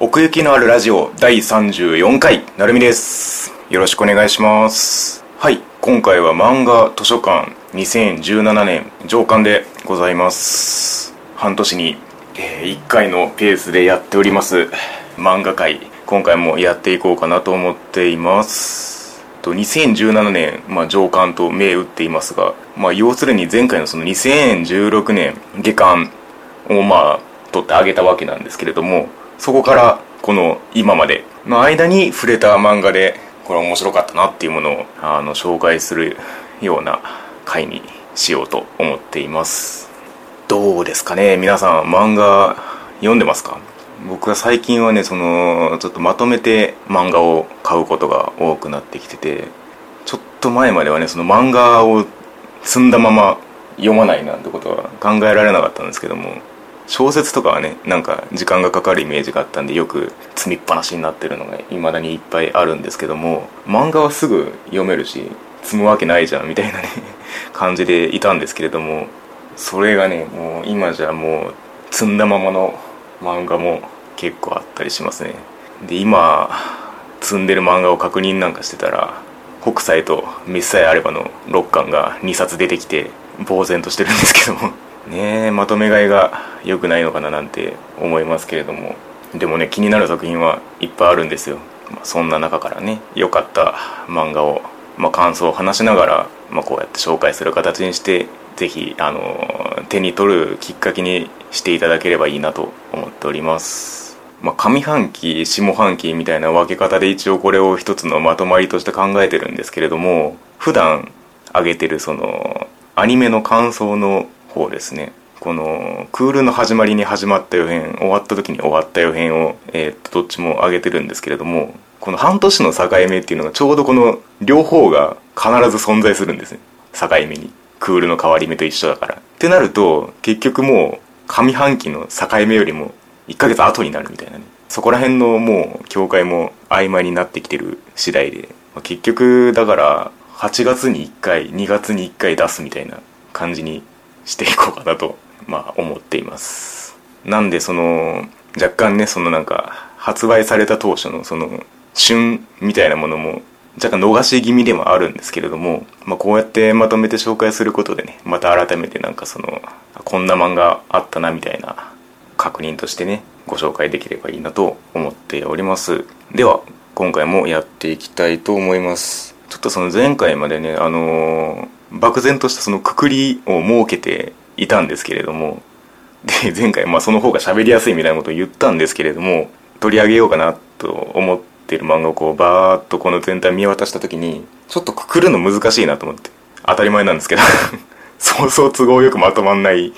奥行きのあるラジオ第34回なるみです。よろしくお願いします。はい今回は漫画図書館2017年上巻でございます。半年に、え、1回のペースでやっております漫画界今回もやっていこうかなと思っています。と2017年、まあ、上巻と銘打っていますが、まあ、要するに前回のその2016年下巻をまあ取ってあげたわけなんですけれどもそこからこの今までの間に触れた漫画でこれ面白かったなっていうものをあの紹介するような回にしようと思っています。どうですかね？皆さん漫画読んでますか？僕は最近はねそのちょっとまとめて漫画を買うことが多くなってきててちょっと前まではねその漫画を積んだまま読まないなんてことは考えられなかったんですけども小説とかはねなんか時間がかかるイメージがあったんでよく積みっぱなしになってるのが未だにいっぱいあるんですけども漫画はすぐ読めるし積むわけないじゃんみたいなね感じでいたんですけれどもそれがねもう今じゃもう積んだままの漫画も結構あったりしますね。で今積んでる漫画を確認なんかしてたら北斎とメッサイあればの6巻が2冊出てきて呆然としてるんですけども。ねまとめ買いが良くないのかななんて思いますけれども。でもね気になる作品はいっぱいあるんですよ、まあ、そんな中からね良かった漫画を、まあ、感想を話しながら、まあ、こうやって紹介する形にして是非あの手に取るきっかけにしていただければいいなと思っております。まあ、上半期下半期みたいな分け方で一応これを一つのまとまりとして考えてるんですけれども普段上げてるそのアニメの感想の方ですねこのクールの始まりに始まった予編終わった時に終わった予編を、えー、っとどっちも上げてるんですけれどもこの半年の境目っていうのがちょうどこの両方が必ず存在するんですね。境目に。クールの変わり目と一緒だから。ってなると結局もう上半期の境目よりも1ヶ月後になるみたいなね。そこら辺のもう境界も曖昧になってきてる次第で、まあ、結局だから8月に1回2月に1回出すみたいな感じにしていこうかなと、まあ、思っています。なんでその若干ねそのなんか発売された当初のその旬みたいなものも若干逃し気味でもあるんですけれども、まあ、こうやってまとめて紹介することでねまた改めてなんかそのこんな漫画あったなみたいな確認としてねご紹介できればいいなと思っております。では今回もやっていきたいと思います。ちょっとその前回までねあのー漠然としたそのくくりを設けていたんですけれどもで前回まあその方が喋りやすいみたいなことを言ったんですけれども取り上げようかなと思ってる漫画をこうバーッとこの全体見渡した時にちょっとくくるの難しいなと思って当たり前なんですけど そうそう都合よくまとまんない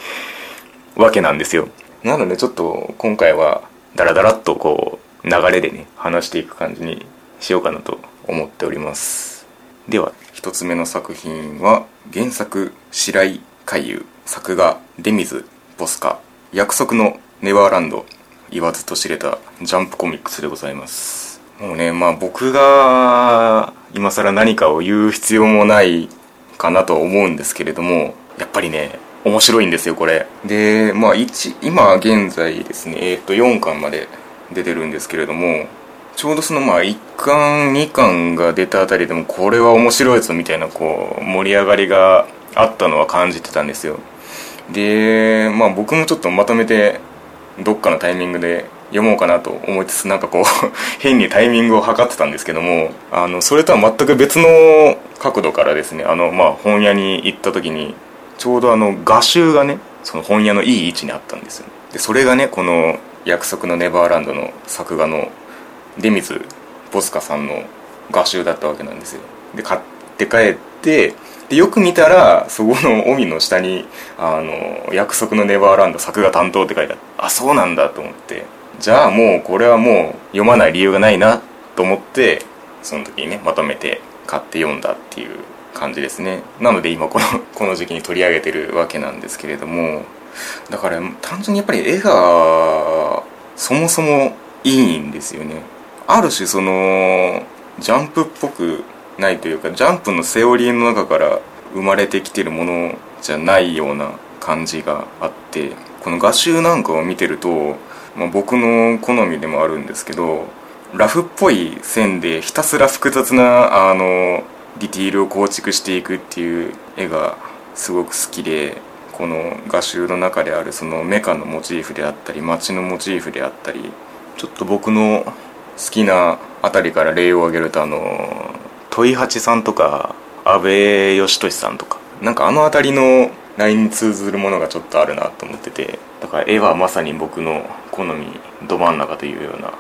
わけなんですよ。なのでちょっと今回はダラダラっとこう流れでね話していく感じにしようかなと思っております。では一つ目の作品は原作白井海遊作画出水ボスカ約束のネバーランド言わずと知れたジャンプコミックスでございます。もうねまあ僕が今更何かを言う必要もないかなと思うんですけれどもやっぱりね面白いんですよこれ。でまあ1今現在ですねえっ、と4巻まで出てるんですけれどもちょうどそのまあ1巻2巻が出たあたりでもこれは面白いぞみたいなこう盛り上がりがあったのは感じてたんですよ。でまあ僕もちょっとまとめてどっかのタイミングで読もうかなと思いつつなんかこう変にタイミングを測ってたんですけどもあのそれとは全く別の角度からですねあのまあ本屋に行った時にちょうどあの画集がねその本屋のいい位置にあったんですよ。でそれがねこの「約束のネバーランド」の作画の出水ボスカさんの画集だったわけなんですよ。で買って帰ってでよく見たらそこの帯の下に「あの約束のネバーランド作画担当」って書いてあってあそうなんだと思って。じゃあもうこれはもう読まない理由がないなと思ってその時にねまとめて買って読んだっていう感じですね。なので今この この時期に取り上げてるわけなんですけれども。だから単純にやっぱり絵がそもそもいいんですよね。ある種そのジャンプっぽくないというかジャンプのセオリーの中から生まれてきてるものじゃないような感じがあってこの画集なんかを見てるとまあ、僕の好みでもあるんですけどラフっぽい線でひたすら複雑なあのディティールを構築していくっていう絵がすごく好きでこの画集の中であるそのメカのモチーフであったり街のモチーフであったりちょっと僕の好きなあたりから例を挙げるとあの問八さんとか阿部義俊さんとかなんかあの辺りのラインに通ずるものがちょっとあるなと思っててだから絵はまさに僕の好みど真ん中というような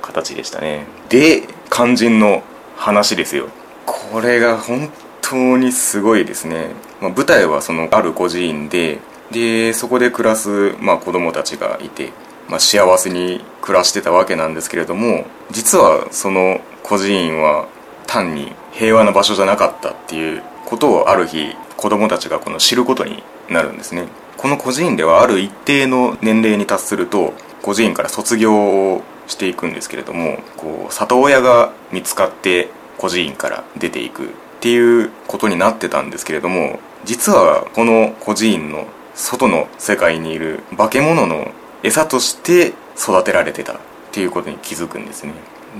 形でしたね。で肝心の話ですよ。これが本当にすごいですね、まあ、舞台はそのある孤児院ででそこで暮らす、まあ、子供たちがいて、まあ、幸せに暮らしてたわけなんですけれども実はその孤児院は単に平和な場所じゃなかったっていうことをある日子供たちがこの知ることになるんですね。この孤児院ではある一定の年齢に達すると孤児院から卒業をしていくんですけれどもこう里親が見つかって孤児院から出ていくっていうことになってたんですけれども実はこの孤児院の外の世界にいる化け物の餌として育てられてたっていうことに気づくんですね。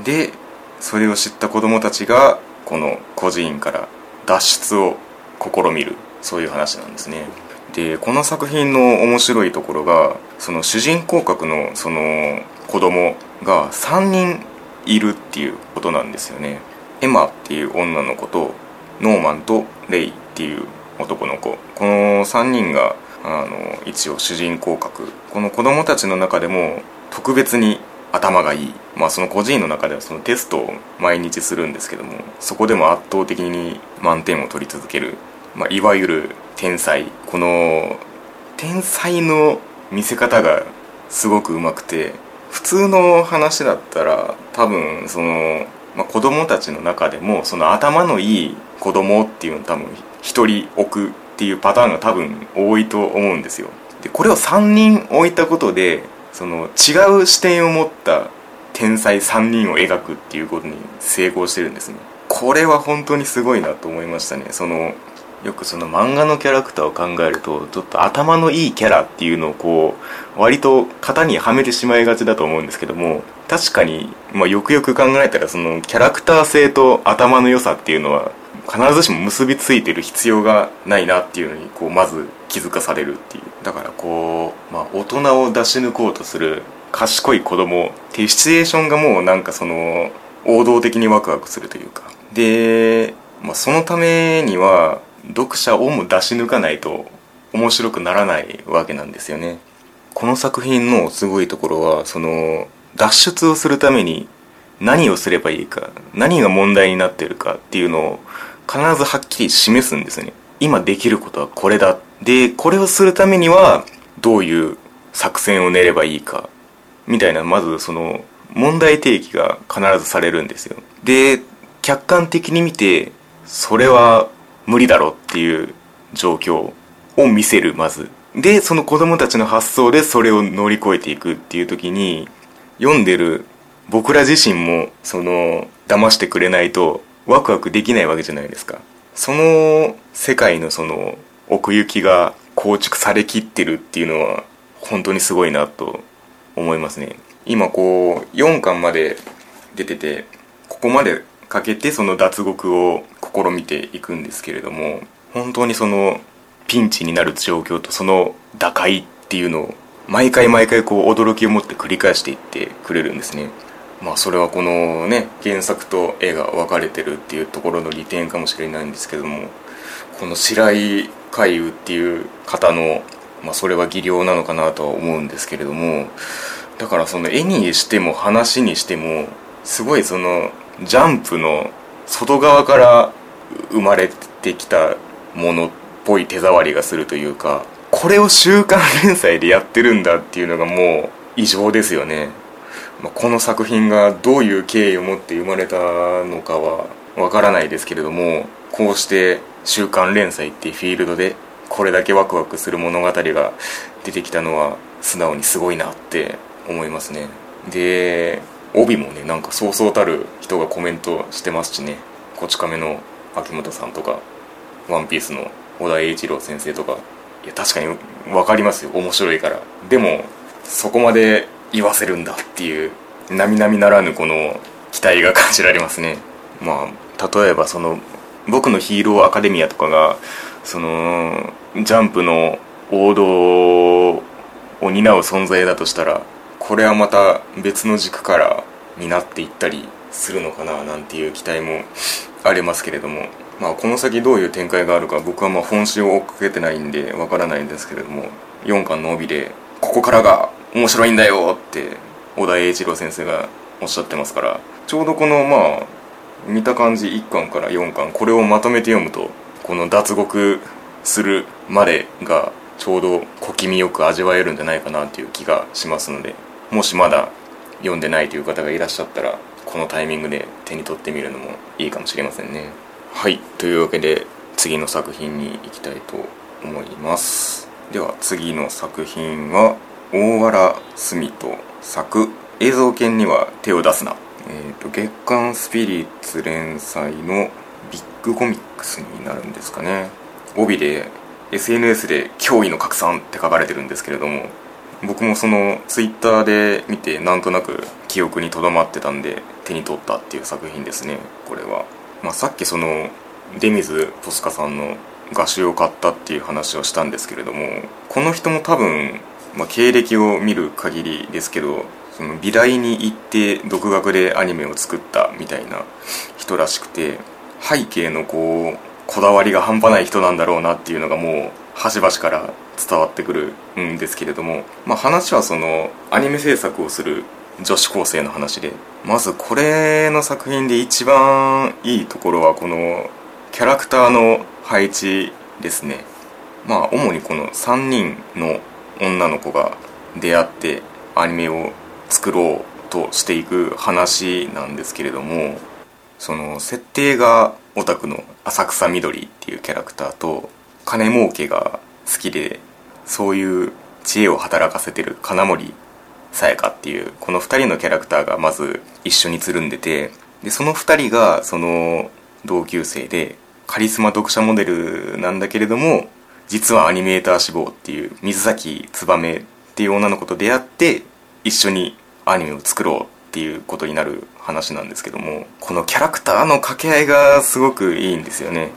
でそれを知った子供たちがこの孤児院から脱出を試みるそういう話なんですね。でこの作品の面白いところがその主人公格のその子供が3人いるっていうことなんですよね。エマっていう女の子とノーマンとレイっていう男の子。この3人があの一応主人公格。この子供たちの中でも特別に頭がいい。まあその個人の中ではそのテストを毎日するんですけどもそこでも圧倒的に満点を取り続ける、まあ、いわゆる天才。この天才の見せ方がすごくうまくて普通の話だったら多分その、まあ、子供たちの中でもその頭のいい子供っていうのを多分1人置くっていうパターンが多分多いと思うんですよ。でこれを3人置いたことでその違う視点を持った天才3人を描くっていうことに成功してるんですね。これは本当にすごいなと思いましたね。そのよくその漫画のキャラクターを考えるとちょっと頭のいいキャラっていうのをこう割と型にはめてしまいがちだと思うんですけども確かに、まあ、よくよく考えたらそのキャラクター性と頭の良さっていうのは必ずしも結びついてる必要がないなっていうのにこうまず気づかされるっていう。だからこう、まあ、大人を出し抜こうとする賢い子供っていうシチュエーションがもうなんかその王道的にワクワクするというか。で、まあ、そのためには読者をも出し抜かないと面白くならないわけなんですよね。この作品のすごいところはその脱出をするために何をすればいいか何が問題になってるかっていうのを必ずはっきり示すんですね。今できることはこれだ。でこれをするためにはどういう作戦を練ればいいか。みたいなまずその問題提起が必ずされるんですよ。で客観的に見てそれは無理だろっていう状況を見せるまず。でその子供たちの発想でそれを乗り越えていくっていう時に読んでる僕ら自身もその騙してくれないとワクワクできないわけじゃないですか。その世界のその奥行きが構築されきってるっていうのは本当にすごいなと思いますね。今こう4巻まで出ててここまでかけてその脱獄を試みていくんですけれども本当にそのピンチになる状況とその打開っていうのを毎回毎回こう驚きを持って繰り返していってくれるんですね。まあそれはこのね原作と絵が分かれてるっていうところの利点かもしれないんですけどもこの白井海遊っていう方の、まあ、それは技量なのかなとは思うんですけれどもだからその絵にしても話にしてもすごいそのジャンプの外側から生まれてきたものっぽい手触りがするというかこれを週刊連載でやってるんだっていうのがもう異常ですよね。まあ、この作品がどういう経緯を持って生まれたのかはわからないですけれどもこうして週刊連載っていうフィールドでこれだけワクワクする物語が出てきたのは素直にすごいなって思いますね。で帯もねなんかそうそうたる人がコメントしてますしね。こち亀の秋元さんとか「ワンピースの小田栄一郎先生とか。いや確かに分かりますよ。面白いから。でもそこまで言わせるんだっていう並々ならぬこの期待が感じられますね。まあ例えばその僕のヒーローアカデミアとかがそのジャンプの王道を担う存在だとしたらこれはまた別の軸から担っていったりするのかななんていう期待もありますけれども、まあ、この先どういう展開があるか僕はまあ本心を追っかけてないんでわからないんですけれども4巻の帯で「ここからが面白いんだよ!」って小田栄一郎先生がおっしゃってますからちょうどこのまあ見た感じ1巻から4巻これをまとめて読むとこの脱獄するまでがちょうど小気味よく味わえるんじゃないかなという気がしますのでもしまだ読んでないという方がいらっしゃったらこのタイミングで手に取ってみるのもいいかもしれませんねはいというわけで次の作品に行きたいと思いますでは次の作品は大原澄人作「映像犬には手を出すな」えーと、月刊スピリッツ連載のビッグコミックスになるんですかね。帯で SNS で驚異の拡散って書かれてるんですけれども僕もそのツイッターで見てなんとなく記憶にとどまってたんで手に取ったっていう作品ですねこれは、まあ、さっきその出水ポスカさんの画集を買ったっていう話をしたんですけれどもこの人も多分、まあ、経歴を見る限りですけどその美大に行って独学でアニメを作ったみたいな人らしくて背景のこうこだわりが半端ない人なんだろうなっていうのがもう端々から伝わってくるんですけれども、まあ、話はそのアニメ制作をする女子高生の話でまずこれの作品で一番いいところはこのキャラクターの配置ですね。まあ主にこの3人の女の子が出会ってアニメを作ろうとしていく話なんですけれどもその設定がオタクの浅草みどりっていうキャラクターと金儲けが好きでそういう知恵を働かせてる金森さやかっていうこの2人のキャラクターがまず一緒につるんでてでその2人がその同級生でカリスマ読者モデルなんだけれども実はアニメーター志望っていう水崎燕っていう女の子と出会って一緒にアニメを作ろうっていうことになる話なんですけどもこのキャラクターの掛け合いがすごくいいんですよね。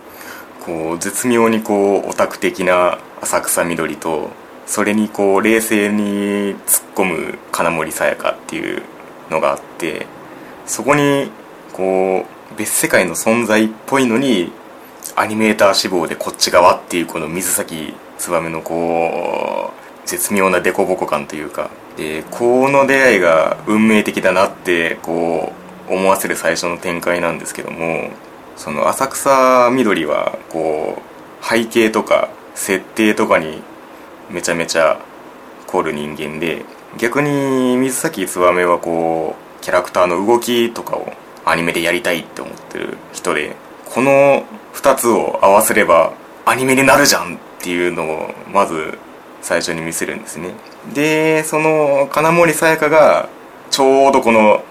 こう絶妙にこうオタク的な浅草緑とそれにこう冷静に突っ込む金森さやかっていうのがあってそこにこう別世界の存在っぽいのにアニメーター志望でこっち側っていうこの水崎燕のこう絶妙な凸凹感というか。でこの出会いが運命的だなってこう思わせる最初の展開なんですけどもその浅草緑はこう背景とか設定とかにめちゃめちゃ凝る人間で逆に水崎燕はこうキャラクターの動きとかをアニメでやりたいって思ってる人でこの2つを合わせればアニメになるじゃんっていうのをまず最初に見せるんですね。でその金森さやかがちょうどこの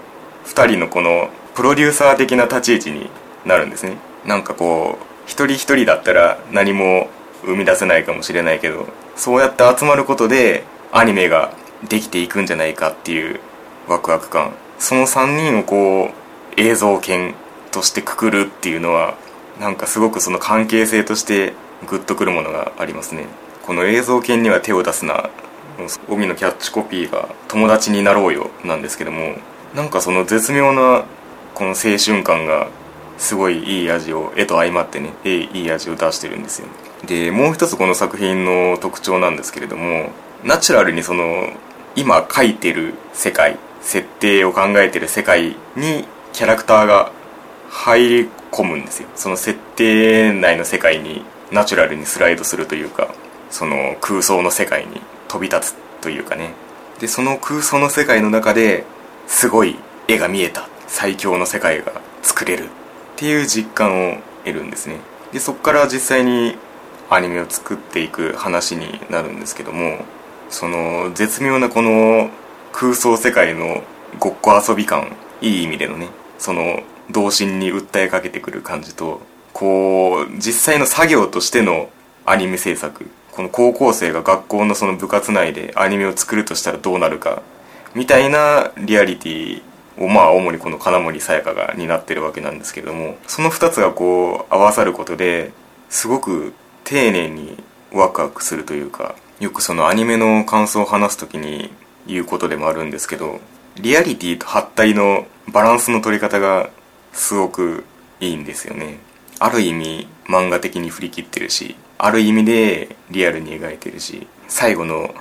2人のこのプロデューサー的な立ち位置になるんですね。なんかこう一人一人だったら何も生み出せないかもしれないけどそうやって集まることでアニメができていくんじゃないかっていうワクワク感。その3人をこう映像犬としてくくるっていうのはなんかすごくその関係性としてグッとくるものがありますね。この映像犬には手を出すな。帯のキャッチコピーが「友達になろうよ」なんですけどもなんかその絶妙なこの青春感がすごいいい味を絵と相まってねいい味を出してるんですよ。でもう一つこの作品の特徴なんですけれどもナチュラルにその今描いてる世界設定を考えてる世界にキャラクターが入り込むんですよ。その設定内の世界にナチュラルにスライドするというかその空想の世界に飛び立つというかね。でその空想の世界の中ですごい絵が見えた。最強の世界が作れるっていう実感を得るんですね。でそこから実際にアニメを作っていく話になるんですけどもその絶妙なこの空想世界のごっこ遊び感いい意味でのねその童心に訴えかけてくる感じとこう実際の作業としてのアニメ制作。この高校生が学校のその部活内でアニメを作るとしたらどうなるかみたいなリアリティをまあ主にこの金森さやかが担ってるわけなんですけどもその2つがこう合わさることですごく丁寧にワクワクするというかよくそのアニメの感想を話す時に言うことでもあるんですけどリアリティとハッタリのバランスの取り方がすごくいいんですよね。ある意味漫画的に振り切ってるしある意味でリアルに描いてるし最後の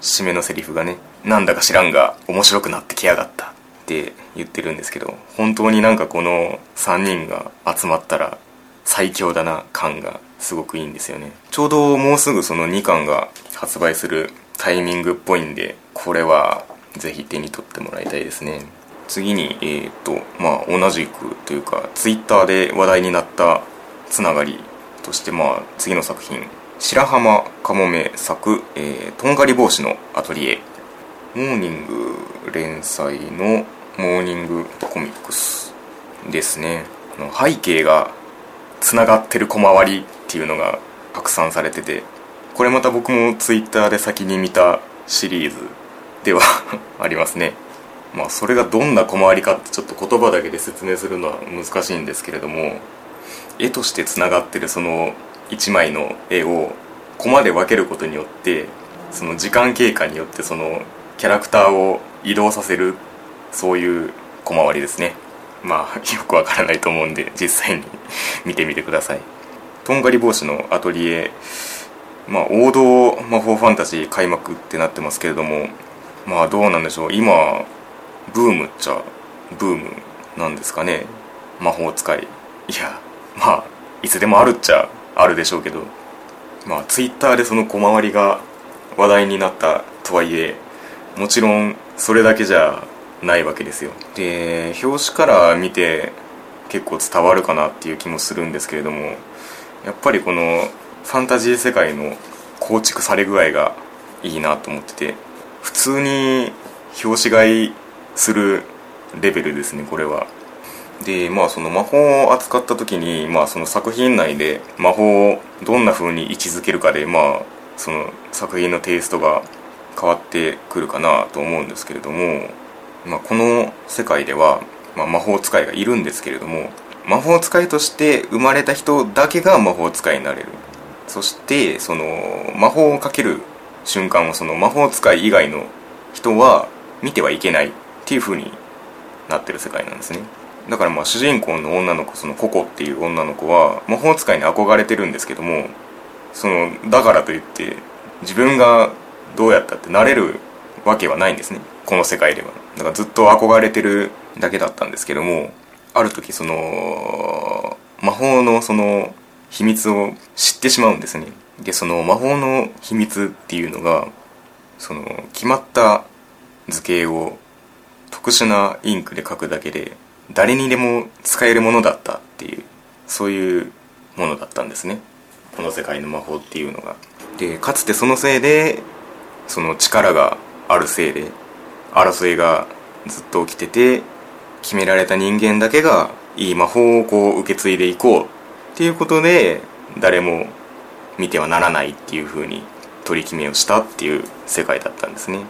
締めのセリフがねなんだか知らんが面白くなってきやがったって言ってるんですけど本当になんかこの3人が集まったら最強だな感がすごくいいんですよね。ちょうどもうすぐその2巻が発売するタイミングっぽいんでこれはぜひ手に取ってもらいたいですね。次にえっ、とまあ同じくというかツイッターで話題になったつながりとしてまあ次の作品白浜かもめ作、えー、とんがり帽子のアトリエ。モーニング連載のモーニングコミックスですね。背景がつながってる小回りっていうのが拡散されててこれまた僕もツイッターで先に見たシリーズでは ありますね。まあそれがどんな小回りかってちょっと言葉だけで説明するのは難しいんですけれども絵としてつながってるその1枚の絵をコマで分けることによってその時間経過によってそのキャラクターを移動させるそういう小回りですね。まあよくわからないと思うんで実際に見てみてください。とんがり帽子のアトリエまあ王道魔法ファンタジー開幕ってなってますけれどもまあどうなんでしょう。今ブームっちゃブームなんですかね。魔法使い。いやまあいつでもあるっちゃあるでしょうけど。まあツイッターでその小回りが話題になったとはいえもちろんそれだけじゃないわけですよ。で表紙から見て結構伝わるかなっていう気もするんですけれどもやっぱりこのファンタジー世界の構築され具合がいいなと思ってて普通に表紙買いするレベルですねこれは。でまあその魔法を扱った時に、まあ、その作品内で魔法をどんな風に位置づけるかでまあその作品のテイストが変わってくるかなと思うんですけれども、まあ、この世界では、まあ、魔法使いがいるんですけれども魔法使いとして生まれた人だけが魔法使いになれる。そしてその魔法をかける瞬間をその魔法使い以外の人は見てはいけない。っていう風になってる世界なんですね。だからまあ主人公の女の子そのココっていう女の子は魔法使いに憧れてるんですけどもそのだからといって自分がどうやったってなれるわけはないんですね。この世界では。だからずっと憧れてるだけだったんですけどもある時その魔法のその秘密を知ってしまうんですね。でその魔法の秘密っていうのがその決まった図形を特殊なインクで書くだけで誰にでも使えるものだったっていうそういうものだったんですね。この世界の魔法っていうのが。でかつてそのせいでその力があるせいで争いがずっと起きてて決められた人間だけがいい魔法をこう受け継いでいこうっていうことで誰も見てはならないっていう風に取り決めをしたっていう世界だったんですね。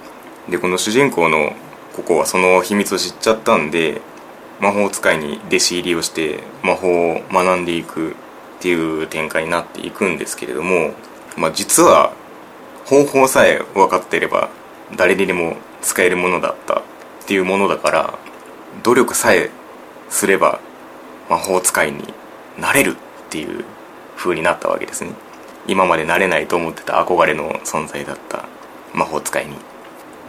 でこの主人公のここはその秘密を知っちゃったんで魔法使いに弟子入りをして魔法を学んでいくっていう展開になっていくんですけれども、まあ、実は方法さえ分かってれば誰にでも使えるものだったっていうものだから努力さえすれば魔法使いになれるっていう風になったわけですね。今までなれないと思ってた憧れの存在だった魔法使いに。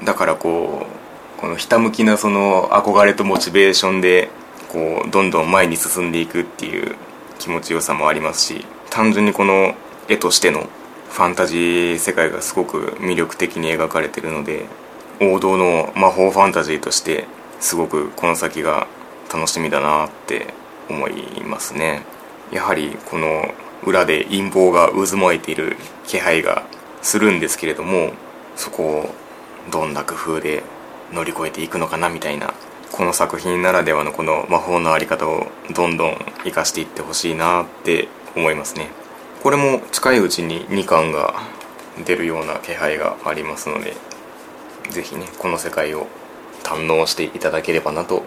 だからこうこのひたむきなその憧れとモチベーションでこうどんどん前に進んでいくっていう気持ちよさもありますし単純にこの絵としてのファンタジー世界がすごく魅力的に描かれてるので王道の魔法ファンタジーとしてすごくこの先が楽しみだなって思いますね。やはりこの裏で陰謀が渦巻いている気配がするんですけれどもそこをどんな工夫で乗り越えていくのかなみたいなこの作品ならではのこの魔法の在り方をどんどん生かしていってほしいなって思いますね。これも近いうちに2巻が出るような気配がありますので是非ねこの世界を堪能していただければなと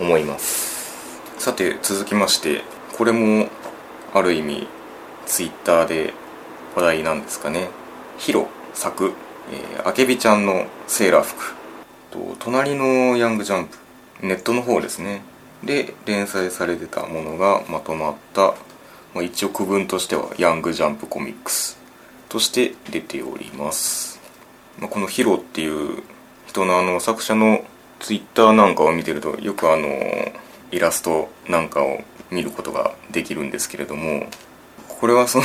思います。さて続きましてこれもある意味ツイッターで話題なんですかね。ヒロ作、えー、あけびちゃんのセーラー服。と隣のヤングジャンプネットの方ですね。で連載されてたものがまとまった、まあ、一応区分としてはヤングジャンプコミックスとして出ております、まあ、このヒロっていう人のあの作者のツイッターなんかを見てるとよくあのイラストなんかを見ることができるんですけれどもこれはその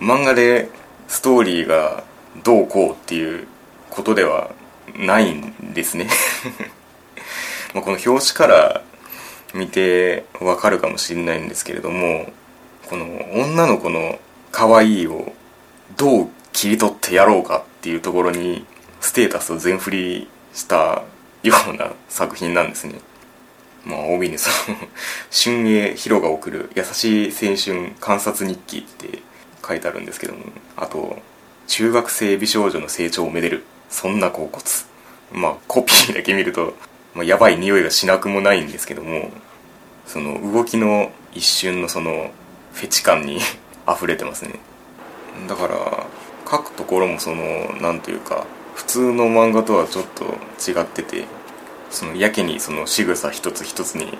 漫画でストーリーがどうこうっていうことではないんですね。まこの表紙から見てわかるかもしれないんですけれどもこの女の子の可愛いをどう切り取ってやろうかっていうところにステータスを全振りしたような作品なんですね。まあ帯にその「春英ヒロが送る優しい青春観察日記」って書いてあるんですけどもあと「中学生美少女の成長をめでるそんな甲骨」まあコピーだけ見ると、まあ、やばい匂いがしなくもないんですけどもその動きの一瞬のそのフェチ感に 溢れてますね。だから書くところもその何というか普通の漫画とはちょっと違っててそのやけにその仕草一つ一つに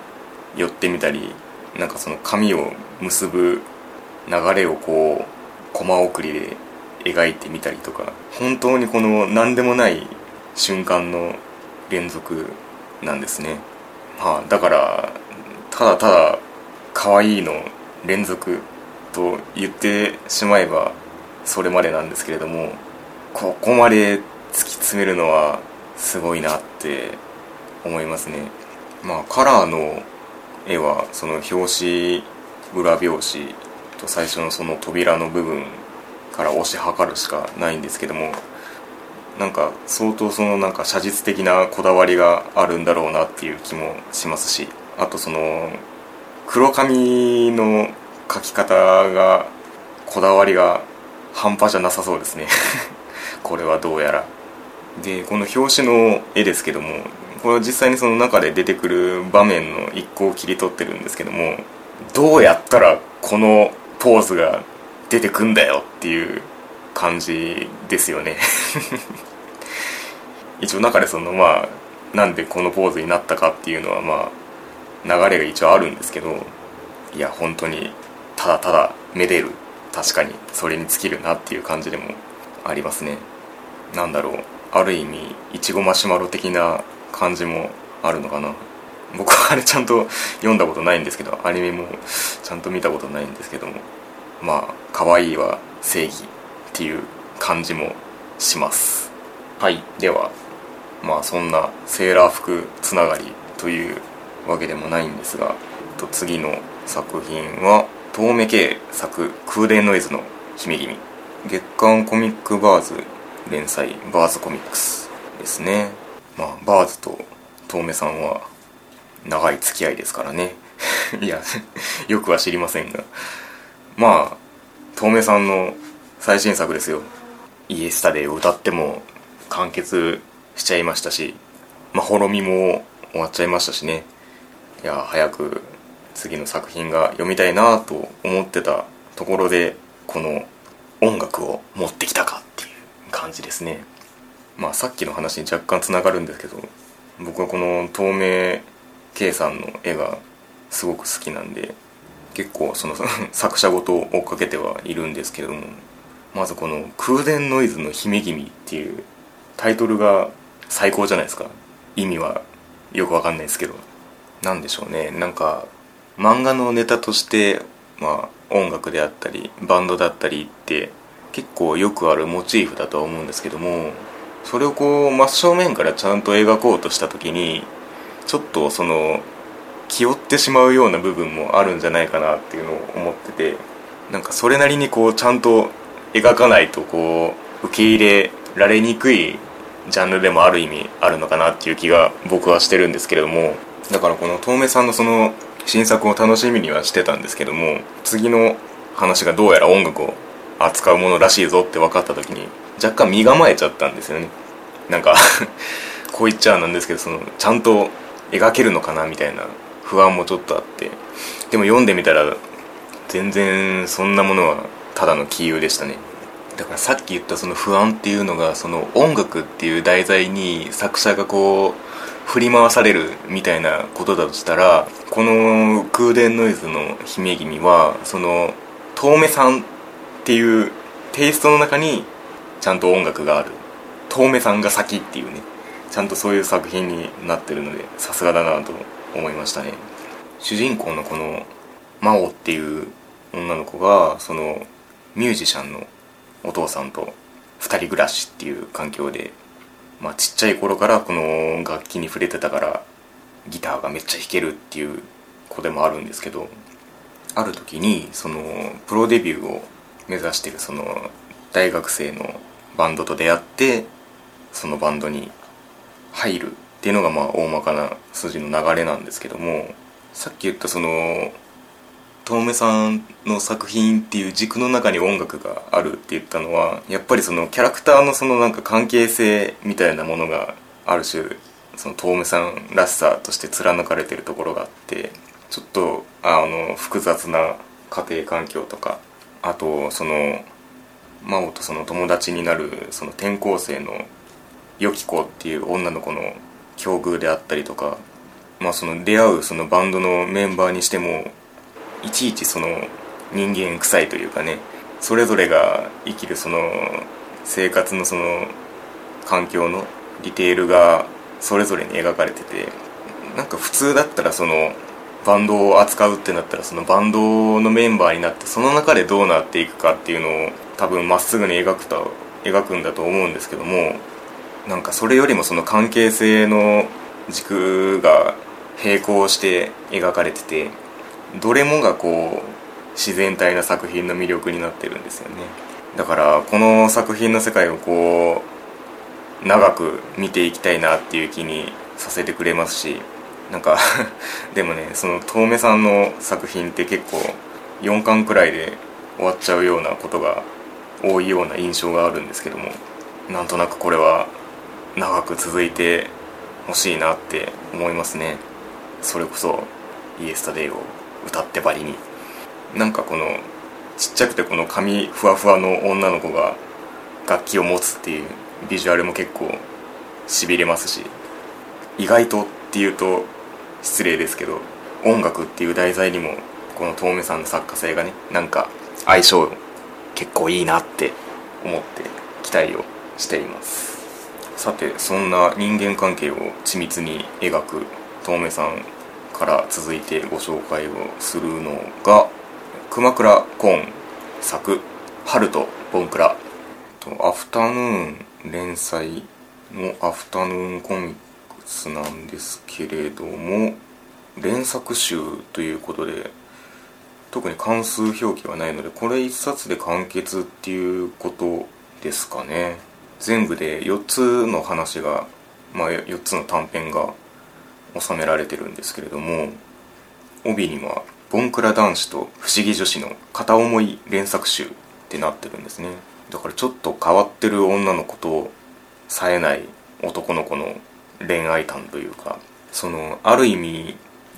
寄ってみたりなんかその髪を結ぶ流れをこうコマ送りで描いてみたりとか本当にこの何でもない瞬間の連続なんですね。まあだからただただ可愛いの連続と言ってしまえばそれまでなんですけれどもここまで突き詰めるのはすごいなって思いますね。まあカラーの絵はその表紙裏表紙と最初のその扉の部分から推し量るしかないんですけどもなんか相当そのなんか写実的なこだわりがあるんだろうなっていう気もしますしあとその黒髪の描き方がこだわりが半端じゃなさそうですね。これはどうやら。でこの表紙の絵ですけどもこれは実際にその中で出てくる場面の一個を切り取ってるんですけどもどうやったらこのポーズが出てくんだよっていう感じですよね。一応中でそのまあなんでこのポーズになったかっていうのはまあ流れが一応あるんですけどいや本当にただただめでる。確かにそれに尽きるなっていう感じでもありますね。なんだろう。ある意味いちごマシュマロ的な感じもあるのかな。僕はあれちゃんと読んだことないんですけどアニメもちゃんと見たことないんですけども。まあ可愛いは正義っていう感じもします。はい。ではまあそんなセーラー服つながりというわけでもないんですがえっと次の作品は遠目系作「空伝ノイズの姫君」月刊コミックバーズ連載バーズコミックスですね。まあバーズと遠目さんは長い付き合いですからね。いやよくは知りませんが。まあ遠目さんの最新作ですよ。イエスタで歌っても完結しちゃいましたしまあ滅みも終わっちゃいましたしね。いや早く次の作品が読みたいなと思ってたところでこの音楽を持ってきたかっていう感じですね。まあさっきの話に若干つながるんですけど僕はこの透明 K さんの絵がすごく好きなんで結構その 作者ごと追っかけてはいるんですけれどもまずこの「空伝ノイズの姫君」っていうタイトルが最高じゃないですか。意味はよくわかんないですけど。何でしょうね。なんか漫画のネタとしてまあ音楽であったりバンドだったりって結構よくあるモチーフだとは思うんですけどもそれをこう真正面からちゃんと描こうとした時にちょっとその気負ってしまうような部分もあるんじゃないかなっていうのを思っててなんかそれなりにこうちゃんと描かないとこう受け入れられにくいジャンルでもある意味あるのかなっていう気が僕はしてるんですけれどもだからこの遠目さんのその新作を楽しみにはしてたんですけども次の話がどうやら音楽を扱うものらしいぞって分かった時に若干身構えちゃったんですよね。なんか こう言っちゃなんですけどそのちゃんと描けるのかなみたいな不安もちょっとあって。でも読んでみたら全然そんなものはただの杞憂でしたね。だからさっき言ったその不安っていうのがその音楽っていう題材に作者がこう振り回されるみたいなことだとしたらこの「空伝ノイズの姫君は」その遠目さんっていうテイストの中にちゃんと音楽がある。遠目さんが先っていうね。ちゃんとそういう作品になってるのでさすがだなと思いましたね。主人公のこの真央っていう女の子がそのミュージシャンのお父さんと2人暮らしっていう環境で、まあ、ちっちゃい頃からこの楽器に触れてたからギターがめっちゃ弾けるっていう子でもあるんですけどある時にそのプロデビューを目指してるその大学生のバンドと出会ってそのバンドに入るっていうのがまあ大まかな筋の流れなんですけどもさっき言ったその遠目さんの作品っていう軸の中に音楽があるって言ったのはやっぱりそのキャラクターのそのなんか関係性みたいなものがある種その遠目さんらしさとして貫かれてるところがあってちょっとあの複雑な家庭環境とかあとその真央とその友達になるその転校生のヨキコっていう女の子の境遇であったりとか、まあ、その出会うそのバンドのメンバーにしてもいちいちその人間臭いというかねそれぞれが生きるその生活のその環境のディテールがそれぞれに描かれててなんか普通だったらそのバンドを扱うってなったらそのバンドのメンバーになってその中でどうなっていくかっていうのを多分まっすぐに描くと描くんだと思うんですけどもなんかそれよりもその関係性の軸が並行して描かれててどれもがこう自然体な作品の魅力になってるんですよね。だからこの作品の世界をこう長く見ていきたいなっていう気にさせてくれますしなんか でもねその遠目さんの作品って結構4巻くらいで終わっちゃうようなことが多いような印象があるんですけどもなんとなくこれは長く続いてほしいなって思いますね。それこそイエスタデイを歌ってばりに。なんかこのちっちゃくてこの髪ふわふわの女の子が楽器を持つっていうビジュアルも結構しびれますし意外とっていうと失礼ですけど音楽っていう題材にもこの遠目さんの作家性がねなんか相性結構いいなって思って期待をしています。さてそんな人間関係を緻密に描く遠目さんから続いてご紹介をするのが熊倉コーン作「春とボンクラ」アフタヌーン連載のアフタヌーンコミックスなんですけれども連作集ということで特に関数表記はないのでこれ一冊で完結っていうことですかね。全部で4つの話が、まあ、4つの短編が収められてるんですけれども帯には「ボンクラ男子と不思議女子の片思い連作集」ってなってるんですね。だからちょっと変わってる女の子と冴えない男の子の恋愛観というかそのある意味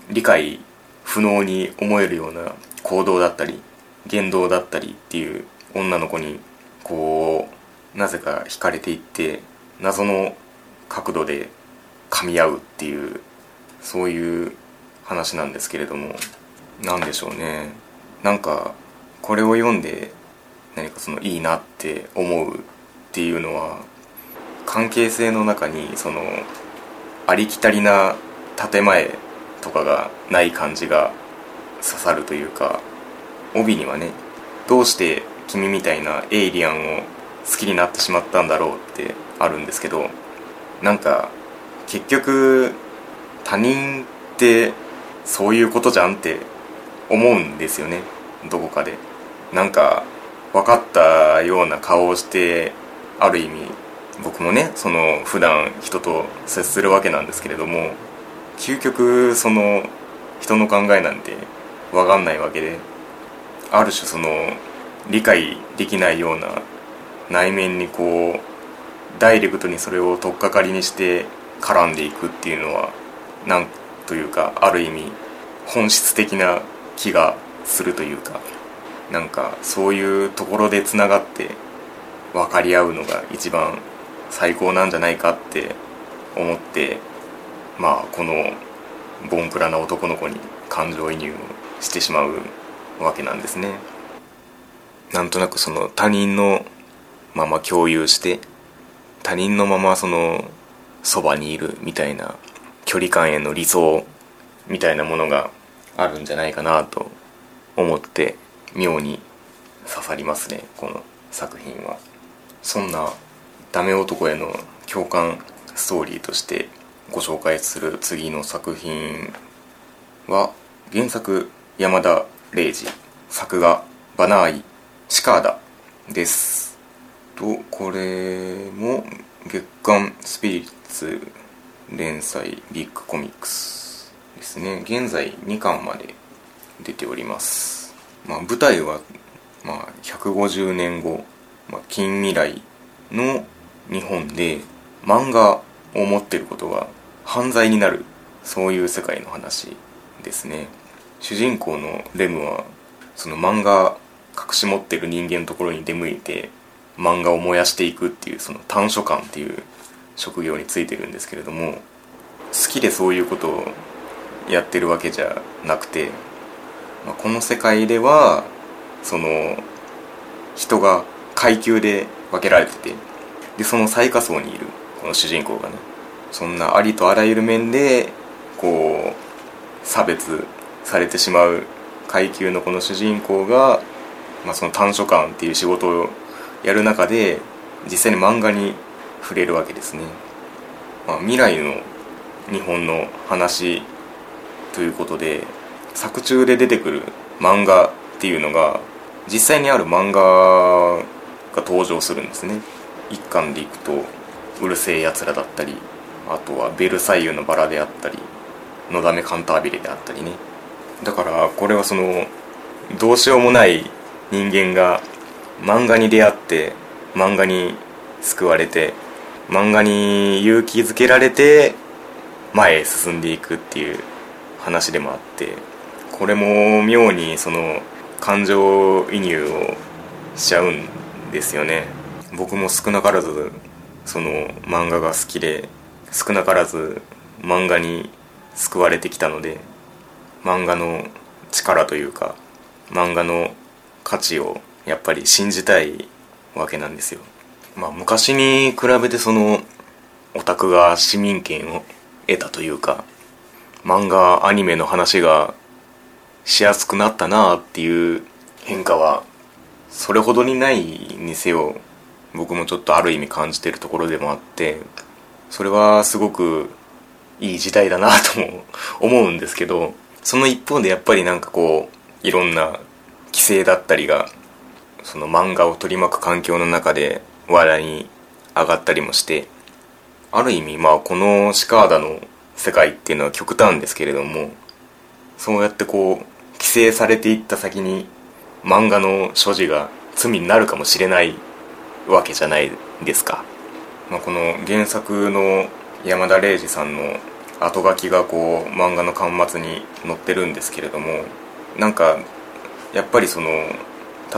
理解不能に思えるような行動だったり言動だったりっていう女の子にこうなぜか惹かれていって謎の角度で噛み合うっていうそういう話なんですけれども何でしょうね。なんかこれを読んで何かそのいいなって思うっていうのは関係性の中にそのありきたりな建前とかがない感じが刺さるというか帯にはねどうして君みたいなエイリアンを好きになってしまったんだろうってあるんですけどなんか結局他人ってそういうことじゃんって思うんですよね。どこかで。なんか分かったような顔をしてある意味僕もねその普段人と接するわけなんですけれども究極その人の考えなんて分かんないわけである種その理解できないような内面にこうダイレクトにそれを取っかかりにして絡んでいくっていうのはなんというかある意味本質的な気がするというかなんかそういうところでつながって分かり合うのが一番最高なんじゃないかって思ってまあこのボンクラな男の子に感情移入をしてしまうわけなんですね。なんとなくその他人のまま共有して他人のままそのそばにいるみたいな距離感への理想みたいなものがあるんじゃないかなと思って妙に刺さりますねこの作品は。そんなダメ男への共感ストーリーとしてご紹介する次の作品は原作山田礼二作画バナーイシカーダです。とこれも月刊スピリッツ連載ビッグコミックスですね。現在2巻まで出ております。まあ舞台はまあ150年後、まあ、近未来の日本で漫画を持ってることが犯罪になるそういう世界の話ですね。主人公のレムはその漫画隠し持ってる人間のところに出向いて漫画を燃やしていくっていうその短所感っていう職業についてるんですけれども好きでそういうことをやってるわけじゃなくて、まあ、この世界ではその人が階級で分けられててでその最下層にいるこの主人公がねそんなありとあらゆる面でこう差別されてしまう階級のこの主人公が、まあ、その短所感っていう仕事をやる中で実際に漫画に触れるわけですね、まあ、未来の日本の話ということで作中で出てくる漫画っていうのが実際にある漫画が登場するんですね。一巻でいくと「うるせえやつら」だったりあとは「ベルサイユのバラ」であったり「のだめカンタービレ」であったりね。だからこれはそのどうしようもない人間が漫画に出会って漫画に救われて漫画に勇気づけられて前へ進んでいくっていう話でもあってこれも妙にその感情移入をしちゃうんですよね。僕も少なからずその漫画が好きで少なからず漫画に救われてきたので漫画の力というか漫画の価値をやっぱり信じたいわけなんですよ。まあ昔に比べてそのオタクが市民権を得たというか漫画アニメの話がしやすくなったなあっていう変化はそれほどにないにせよ僕もちょっとある意味感じてるところでもあってそれはすごくいい時代だなとも思うんですけどその一方でやっぱりなんかこういろんな規制だったりがその漫画を取り巻く環境の中で話題に上がったりもしてある意味まあこのシカーダの世界っていうのは極端ですけれどもそうやってこう規制されていった先に漫画の所持が罪になるかもしれないわけじゃないですか、まあ、この原作の山田礼二さんの後書きがこう漫画の巻末に載ってるんですけれどもなんかやっぱりその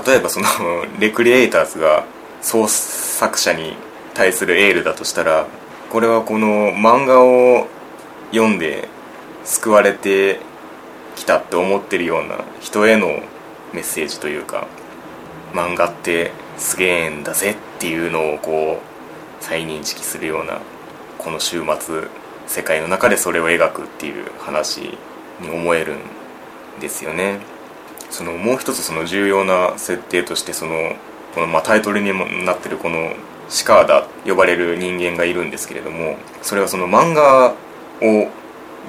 例えばその レクリエイターズが創作者に対するエールだとしたらこれはこの漫画を読んで救われてきたって思ってるような人へのメッセージというか漫画ってすげえんだぜっていうのをこう再認識するようなこの週末世界の中でそれを描くっていう話に思えるんですよね。そのもう一つその重要な設定としてそのこのまタイトルにもなってるこのシカーダ呼ばれる人間がいるんですけれどもそれはその漫画を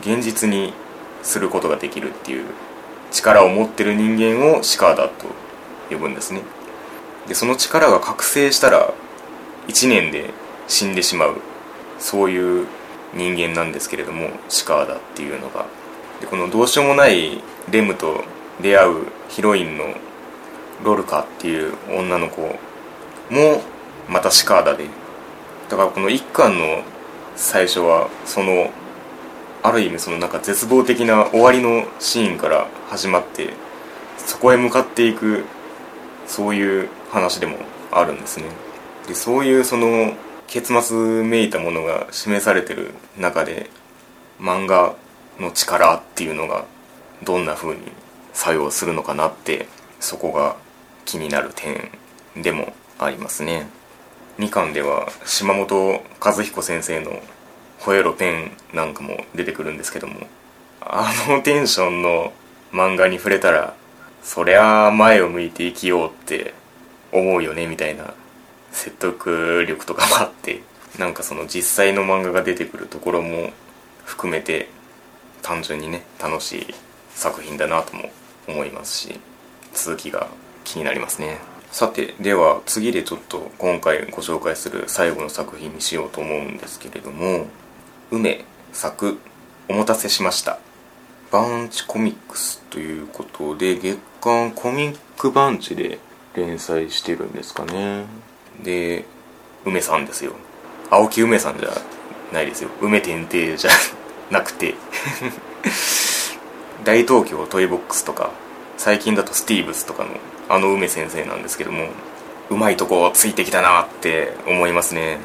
現実にすることができるっていう力を持ってる人間をシカーダと呼ぶんですね。でその力が覚醒したら1年で死んでしまうそういう人間なんですけれどもシカーダっていうのが。でこのどうしようもないレムと出会うヒロインのロルカっていう女の子もまたシカーダでだからこの一巻の最初はそのある意味そのなんか絶望的な終わりのシーンから始まってそこへ向かっていくそういう話でもあるんですね。でそういうその結末めいたものが示されてる中で漫画の力っていうのがどんな風に作用するのかなってそこが気になる点でもありますね。2巻では島本和彦先生の「吠えろペン」なんかも出てくるんですけどもあのテンションの漫画に触れたらそりゃあ前を向いて生きようって思うよねみたいな説得力とかもあってなんかその実際の漫画が出てくるところも含めて単純にね楽しい作品だなとも思いますし続きが気になりますね。さてでは次でちょっと今回ご紹介する最後の作品にしようと思うんですけれども梅作お待たせしました。バンチコミックスということで月刊コミックバンチで連載してるんですかね。で梅さんですよ。青木梅さんじゃないですよ。梅天帝じゃなくて。大東京トイボックスとか最近だとスティーブスとかのあの梅先生なんですけどもうまいとこついてきたなって思いますね。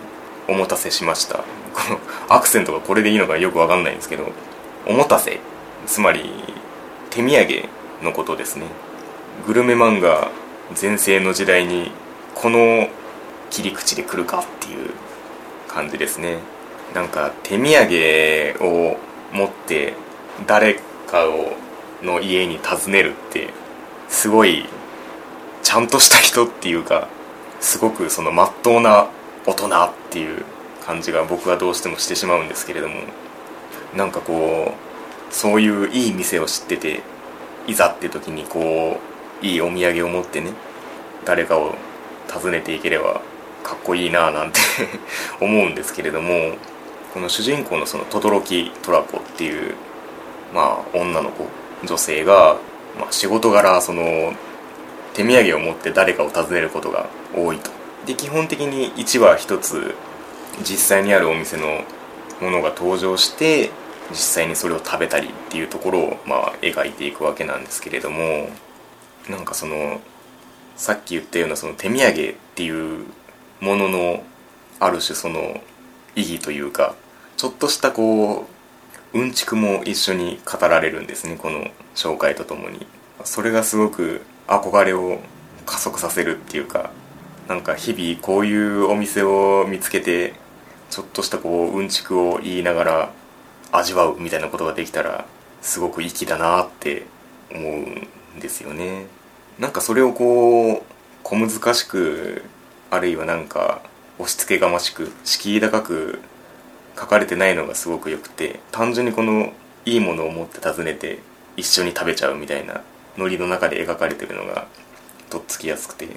おもたせしました。このアクセントがこれでいいのかよくわかんないんですけどおもたせ。つまり手土産のことですね。グルメ漫画全盛の時代にこの切り口で来るかっていう感じですね。なんか手土産を持って誰かをの家に訪ねるってすごいちゃんとした人っていうかすごくそのまっとうな大人っていう感じが僕はどうしてもしてしまうんですけれどもなんかこうそういういい店を知ってていざって時にこういいお土産を持ってね誰かを訪ねていければかっこいいなぁなんて 思うんですけれどもこの主人公のその轟トラコっていうまあ女の子女性が、まあ、仕事柄その手土産を持って誰かを訪ねることが多いと。で基本的に1話1つ実際にあるお店のものが登場して実際にそれを食べたりっていうところをまあ描いていくわけなんですけれどもなんかそのさっき言ったようなその手土産っていうもののある種その意義というかちょっとしたこううんちくも一緒に語られるんですねこの紹介とともに。それがすごく憧れを加速させるっていうかなんか日々こういうお店を見つけてちょっとしたこううんちくを言いながら味わうみたいなことができたらすごく粋だなって思うんですよね。なんかそれをこう小難しくあるいはなんか押し付けがましく敷居高く書かれてないのがすごくよくて単純にこのいいものを持って訪ねて一緒に食べちゃうみたいなノリの中で描かれてるのがとっつきやすくて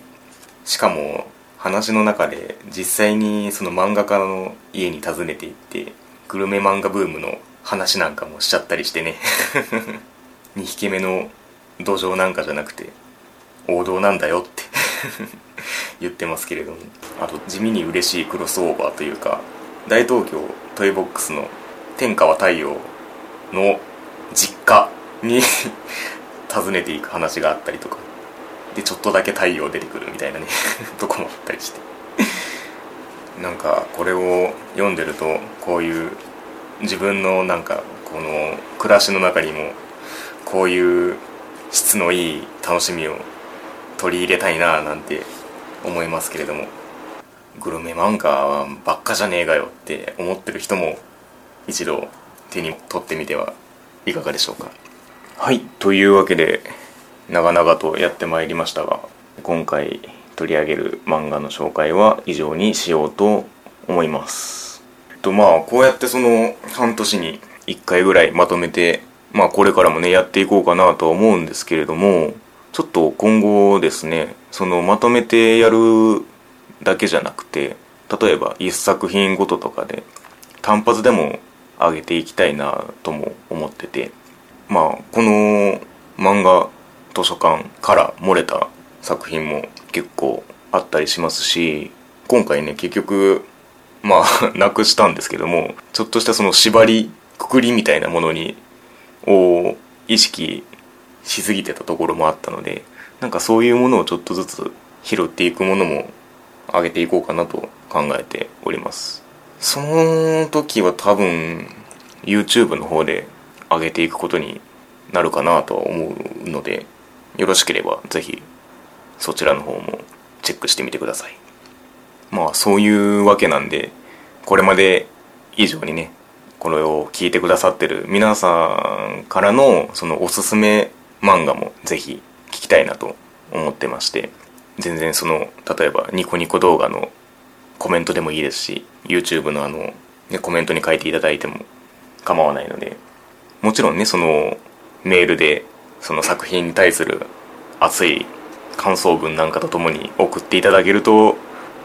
しかも話の中で実際にその漫画家の家に訪ねて行ってグルメ漫画ブームの話なんかもしちゃったりしてね。2匹目の土壌なんかじゃなくて王道なんだよって。言ってますけれども。あと地味に嬉しいクロスオーバーというか大東京トイボックスの天下は太陽の実家に 訪ねていく話があったりとか。でちょっとだけ太陽出てくるみたいなね。とこもあったりして。なんかこれを読んでるとこういう自分のなんかこの暮らしの中にもこういう質のいい楽しみを取り入れたいななんて思いますけれども。グルメ漫画ばっかじゃねえがよって思ってる人も一度手に取ってみてはいかがでしょうか？はいというわけで長々とやってまいりましたが今回取り上げる漫画の紹介は以上にしようと思います。とまあこうやってその半年に1回ぐらいまとめてまあこれからもねやっていこうかなとは思うんですけれどもちょっと今後ですねそのまとめてやるだけじゃなくて例えば1作品ごととかで単発でも上げていきたいなとも思っててまあこの漫画図書館から漏れた作品も結構あったりしますし今回ね結局まあ なくしたんですけどもちょっとしたその縛りくくりみたいなものにを意識しすぎてたところもあったのでなんかそういうものをちょっとずつ拾っていくものも上げていこうかなと考えております。その時は多分 YouTube の方で上げていくことになるかなとは思うのでよろしければぜひそちらの方もチェックしてみてください。まあそういうわけなんでこれまで以上にねこれを聞いてくださってる皆さんからのそのおすすめ漫画もぜひ聞きたいなと思ってまして全然その例えばニコニコ動画のコメントでもいいですし YouTube のあの、ね、コメントに書いていただいても構わないのでもちろんねそのメールでその作品に対する熱い感想文なんかとともに送っていただけると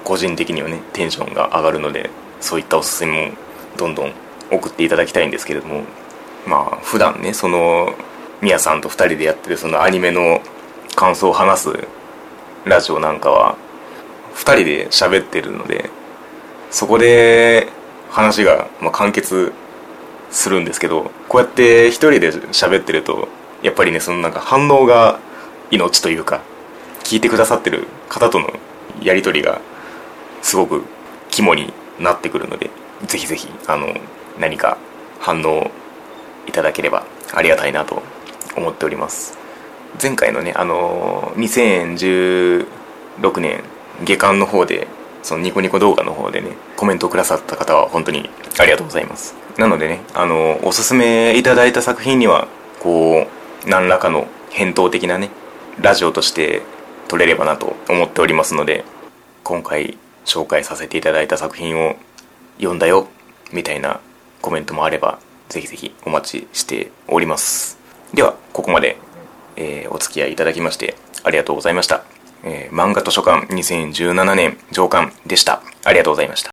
個人的にはねテンションが上がるのでそういったおすすめもどんどん送っていただきたいんですけれどもまあ普段ねそのみやさんと2人でやってるそのアニメの感想を話すラジオなんかは2人で喋ってるのでそこで話がま完結するんですけどこうやって1人で喋ってるとやっぱりねそのなんか反応が命というか聞いてくださってる方とのやり取りがすごく肝になってくるのでぜひぜひあの何か反応いただければありがたいなと思っております。前回のねあの2016年下巻の方でそのニコニコ動画の方でねコメントをくださった方は本当にありがとうございます。なのでねあのおすすめいただいた作品にはこう何らかの返答的なねラジオとして撮れればなと思っておりますので今回紹介させていただいた作品を読んだよみたいなコメントもあればぜひぜひお待ちしております。ではここまで、えー、お付き合いいただきましてありがとうございました、えー、漫画図書館2017年上巻でした。ありがとうございました。